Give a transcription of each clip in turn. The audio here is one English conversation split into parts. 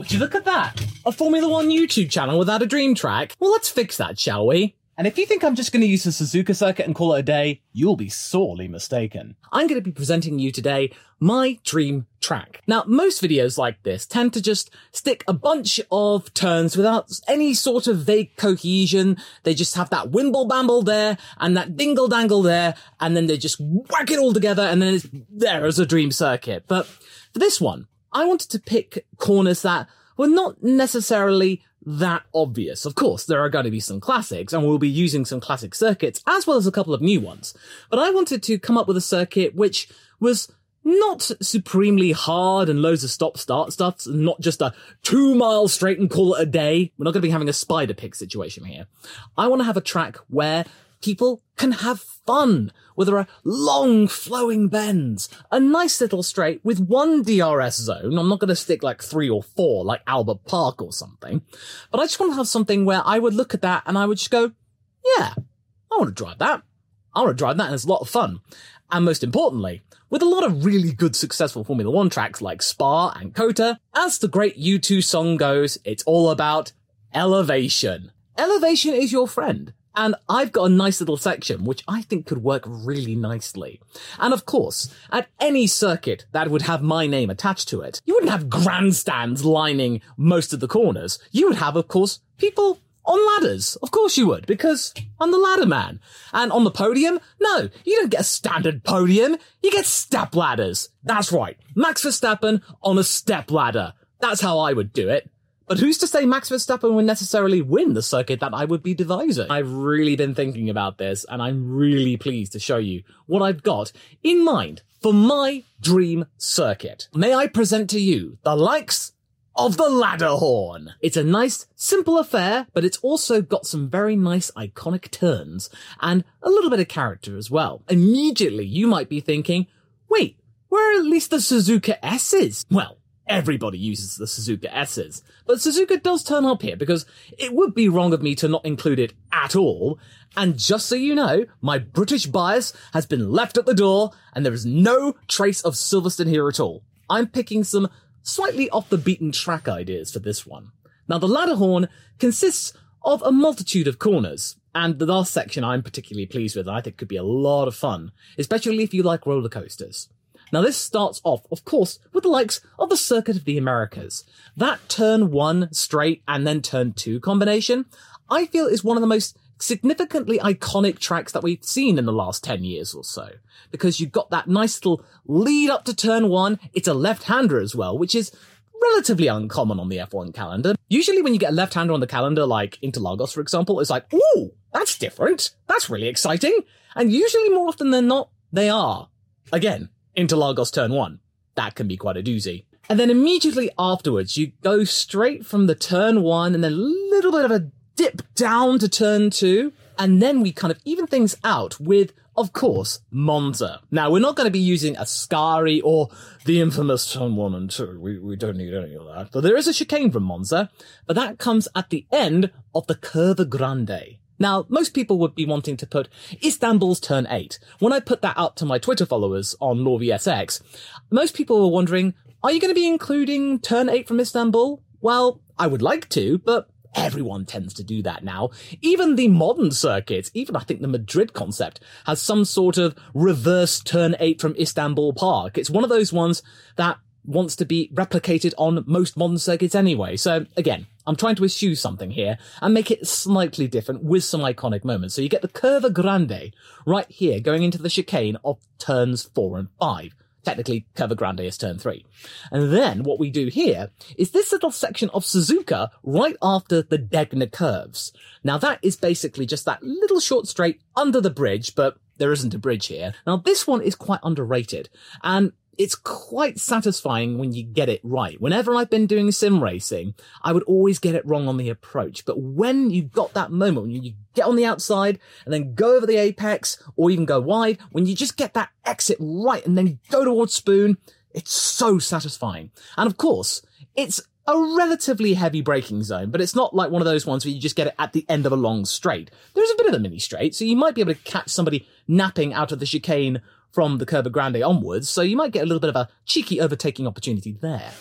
would you look at that? A Formula One YouTube channel without a dream track? Well, let's fix that, shall we? And if you think I'm just going to use the Suzuka circuit and call it a day, you'll be sorely mistaken. I'm going to be presenting you today my dream track. Now, most videos like this tend to just stick a bunch of turns without any sort of vague cohesion. They just have that wimble bamble there and that dingle dangle there, and then they just whack it all together and then it's there as a dream circuit. But for this one, I wanted to pick corners that were not necessarily that obvious. Of course, there are going to be some classics, and we'll be using some classic circuits, as well as a couple of new ones. But I wanted to come up with a circuit which was not supremely hard and loads of stop start stuff, not just a two mile straight and call it a day. We're not going to be having a spider pig situation here. I want to have a track where people can have fun, where there are long flowing bends, a nice little straight with one DRS zone. I'm not going to stick like three or four like Albert Park or something, but I just want to have something where I would look at that and I would just go, yeah, I want to drive that. I want to drive that and it's a lot of fun. And most importantly, with a lot of really good successful Formula One tracks like Spa and COTA, as the great U2 song goes, it's all about elevation. Elevation is your friend. And I've got a nice little section which I think could work really nicely. And of course, at any circuit that would have my name attached to it, you wouldn't have grandstands lining most of the corners. You would have, of course, people on ladders. Of course you would, because I'm the ladder man. And on the podium, no, you don't get a standard podium. You get step ladders. That's right. Max Verstappen on a step ladder. That's how I would do it. But who's to say Max Verstappen would necessarily win the circuit that I would be devising? I've really been thinking about this and I'm really pleased to show you what I've got in mind for my dream circuit. May I present to you the likes of the ladder horn. It's a nice, simple affair, but it's also got some very nice iconic turns and a little bit of character as well. Immediately you might be thinking, wait, where are at least the Suzuka S's? Well, everybody uses the Suzuka S's. But Suzuka does turn up here because it would be wrong of me to not include it at all. And just so you know, my British bias has been left at the door and there is no trace of Silverstone here at all. I'm picking some slightly off the beaten track ideas for this one. Now the ladder horn consists of a multitude of corners, and the last section I'm particularly pleased with I think could be a lot of fun, especially if you like roller coasters. Now this starts off, of course, with the likes of the Circuit of the Americas. That turn one straight and then turn two combination, I feel is one of the most significantly iconic tracks that we've seen in the last 10 years or so. Because you've got that nice little lead up to turn one. It's a left-hander as well, which is relatively uncommon on the F1 calendar. Usually when you get a left-hander on the calendar, like Interlagos, for example, it's like, ooh, that's different. That's really exciting. And usually more often than not, they are. Again, Interlagos turn one. That can be quite a doozy. And then immediately afterwards, you go straight from the turn one and then a little bit of a dip down to turn two. And then we kind of even things out with, of course, Monza. Now, we're not going to be using Ascari or the infamous turn one and two. We, we don't need any of that. But there is a chicane from Monza, but that comes at the end of the Curva Grande. Now, most people would be wanting to put Istanbul's turn 8. When I put that up to my Twitter followers on LawVSX, most people were wondering, are you going to be including turn 8 from Istanbul? Well, I would like to, but everyone tends to do that now. Even the modern circuits, even I think the Madrid concept, has some sort of reverse turn 8 from Istanbul Park. It's one of those ones that wants to be replicated on most modern circuits anyway. So again, I'm trying to eschew something here and make it slightly different with some iconic moments. So you get the Curva Grande right here going into the chicane of turns four and five. Technically, Curva Grande is turn three. And then what we do here is this little section of Suzuka right after the Degner curves. Now that is basically just that little short straight under the bridge, but there isn't a bridge here. Now this one is quite underrated and it's quite satisfying when you get it right. Whenever I've been doing sim racing, I would always get it wrong on the approach. But when you've got that moment, when you get on the outside and then go over the apex or even go wide, when you just get that exit right and then go towards spoon, it's so satisfying. And of course, it's a relatively heavy braking zone, but it's not like one of those ones where you just get it at the end of a long straight. There's a bit of a mini straight, so you might be able to catch somebody napping out of the chicane from the Curva Grande onwards, so you might get a little bit of a cheeky overtaking opportunity there.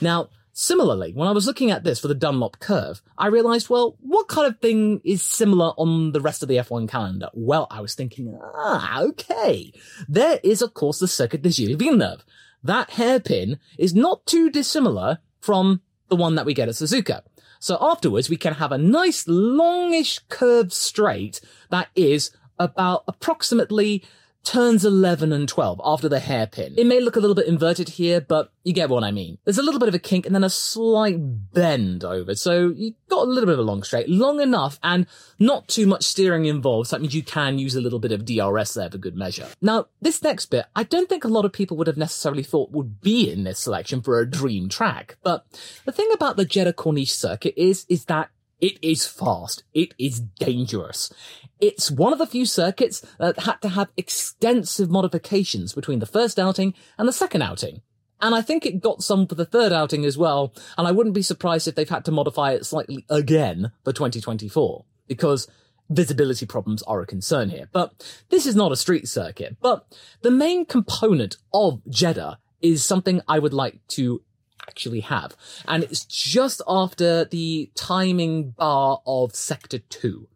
Now, Similarly, when I was looking at this for the Dunlop curve, I realized, well, what kind of thing is similar on the rest of the F1 calendar? Well, I was thinking, ah, okay. There is, of course, the Circuit de Gilles Villeneuve. That hairpin is not too dissimilar from the one that we get at Suzuka. So afterwards, we can have a nice longish curved straight that is about approximately turns 11 and 12 after the hairpin. It may look a little bit inverted here, but you get what I mean. There's a little bit of a kink and then a slight bend over. So you've got a little bit of a long straight, long enough and not too much steering involved. So that means you can use a little bit of DRS there for good measure. Now, this next bit, I don't think a lot of people would have necessarily thought would be in this selection for a dream track. But the thing about the Jeddah Corniche circuit is, is that it is fast. It is dangerous. It's one of the few circuits that had to have extensive modifications between the first outing and the second outing. And I think it got some for the third outing as well. And I wouldn't be surprised if they've had to modify it slightly again for 2024 because visibility problems are a concern here. But this is not a street circuit. But the main component of Jeddah is something I would like to actually have. And it's just after the timing bar of sector two.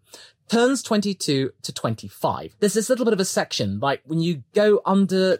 Turns 22 to 25. There's this little bit of a section, like when you go under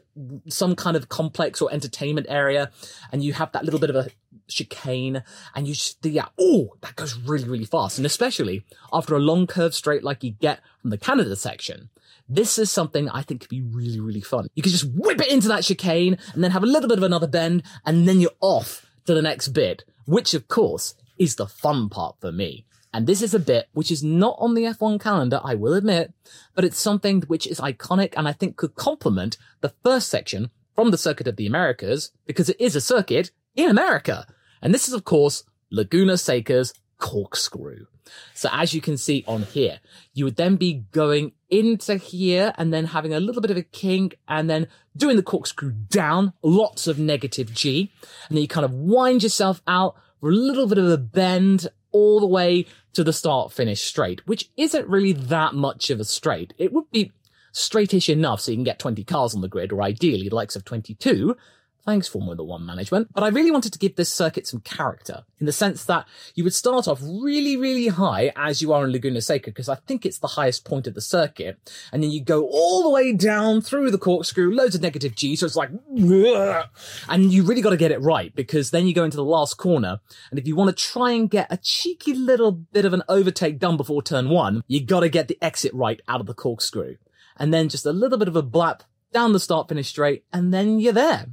some kind of complex or entertainment area and you have that little bit of a chicane and you just, yeah, oh, that goes really, really fast. And especially after a long curve straight like you get from the Canada section. This is something I think could be really, really fun. You could just whip it into that chicane and then have a little bit of another bend and then you're off to the next bit, which of course is the fun part for me. And this is a bit which is not on the F1 calendar, I will admit, but it's something which is iconic and I think could complement the first section from the Circuit of the Americas because it is a circuit in America. And this is, of course, Laguna Seca's corkscrew. So as you can see on here, you would then be going into here and then having a little bit of a kink and then doing the corkscrew down, lots of negative G. And then you kind of wind yourself out for a little bit of a bend all the way to the start finish straight, which isn't really that much of a straight. It would be straightish enough so you can get 20 cars on the grid or ideally the likes of 22, Thanks, Formula One management. But I really wanted to give this circuit some character in the sense that you would start off really, really high as you are in Laguna Seca, because I think it's the highest point of the circuit. And then you go all the way down through the corkscrew, loads of negative G. So it's like, and you really got to get it right because then you go into the last corner. And if you want to try and get a cheeky little bit of an overtake done before turn one, you got to get the exit right out of the corkscrew. And then just a little bit of a blap down the start finish straight, and then you're there.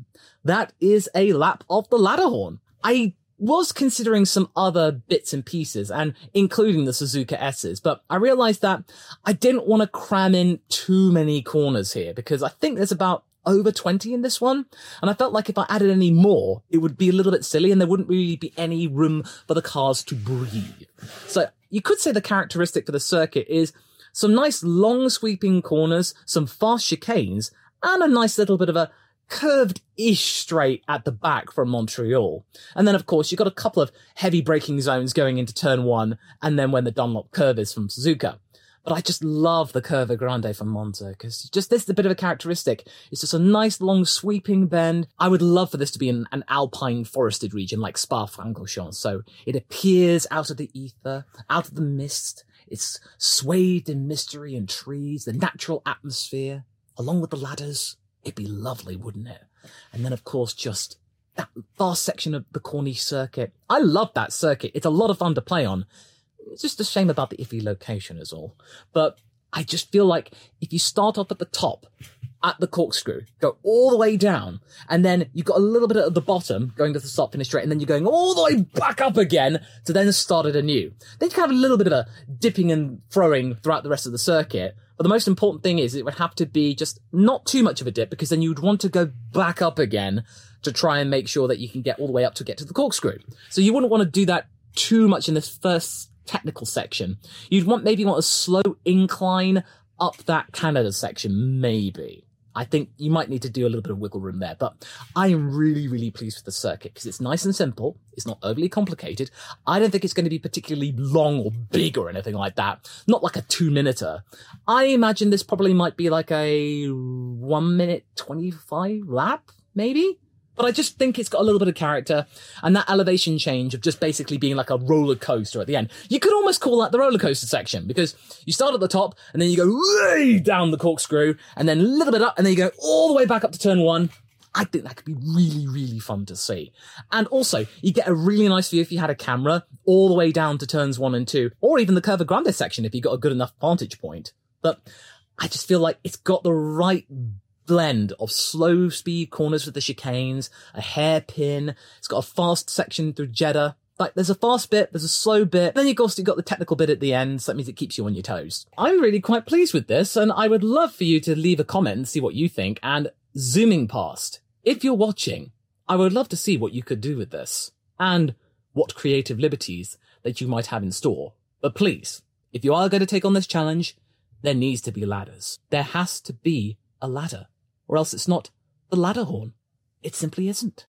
That is a lap of the ladder horn. I was considering some other bits and pieces and including the Suzuka S's, but I realized that I didn't want to cram in too many corners here because I think there's about over 20 in this one. And I felt like if I added any more, it would be a little bit silly and there wouldn't really be any room for the cars to breathe. So you could say the characteristic for the circuit is some nice long sweeping corners, some fast chicanes, and a nice little bit of a curved-ish straight at the back from Montreal. And then, of course, you've got a couple of heavy braking zones going into turn one, and then when the Dunlop curve is from Suzuka. But I just love the Curva Grande from Monza because just this is a bit of a characteristic. It's just a nice long sweeping bend. I would love for this to be in an alpine forested region like Spa-Francorchamps. So it appears out of the ether, out of the mist. It's swathed in mystery and trees, the natural atmosphere, along with the ladders It'd be lovely, wouldn't it? And then, of course, just that vast section of the Corniche circuit. I love that circuit. It's a lot of fun to play on. It's just a shame about the iffy location is all. But I just feel like if you start off at the top, at the corkscrew, go all the way down, and then you've got a little bit at the bottom going to the start finish straight, and then you're going all the way back up again to then start it anew. Then you can have a little bit of a dipping and throwing throughout the rest of the circuit, but the most important thing is it would have to be just not too much of a dip because then you'd want to go back up again to try and make sure that you can get all the way up to get to the corkscrew. So you wouldn't want to do that too much in this first technical section. You'd want maybe want a slow incline up that Canada section, maybe. I think you might need to do a little bit of wiggle room there, but I am really, really pleased with the circuit because it's nice and simple. It's not overly complicated. I don't think it's going to be particularly long or big or anything like that. Not like a two minuter. I imagine this probably might be like a one minute 25 lap, maybe But I just think it's got a little bit of character and that elevation change of just basically being like a roller coaster at the end. You could almost call that the roller coaster section because you start at the top and then you go way down the corkscrew and then a little bit up and then you go all the way back up to turn one. I think that could be really, really fun to see. And also, you get a really nice view if you had a camera all the way down to turns one and two, or even the Curva Grande section if you got a good enough vantage point. But I just feel like it's got the right blend of slow speed corners with the chicanes, a hairpin. It's got a fast section through Jeddah. Like there's a fast bit, there's a slow bit, then you've also got the technical bit at the end, so that means it keeps you on your toes. I'm really quite pleased with this, and I would love for you to leave a comment and see what you think, and zooming past. If you're watching, I would love to see what you could do with this, and what creative liberties that you might have in store. But please, if you are going to take on this challenge, there needs to be ladders. There has to be a ladder, or else it's not the ladder horn. It simply isn't.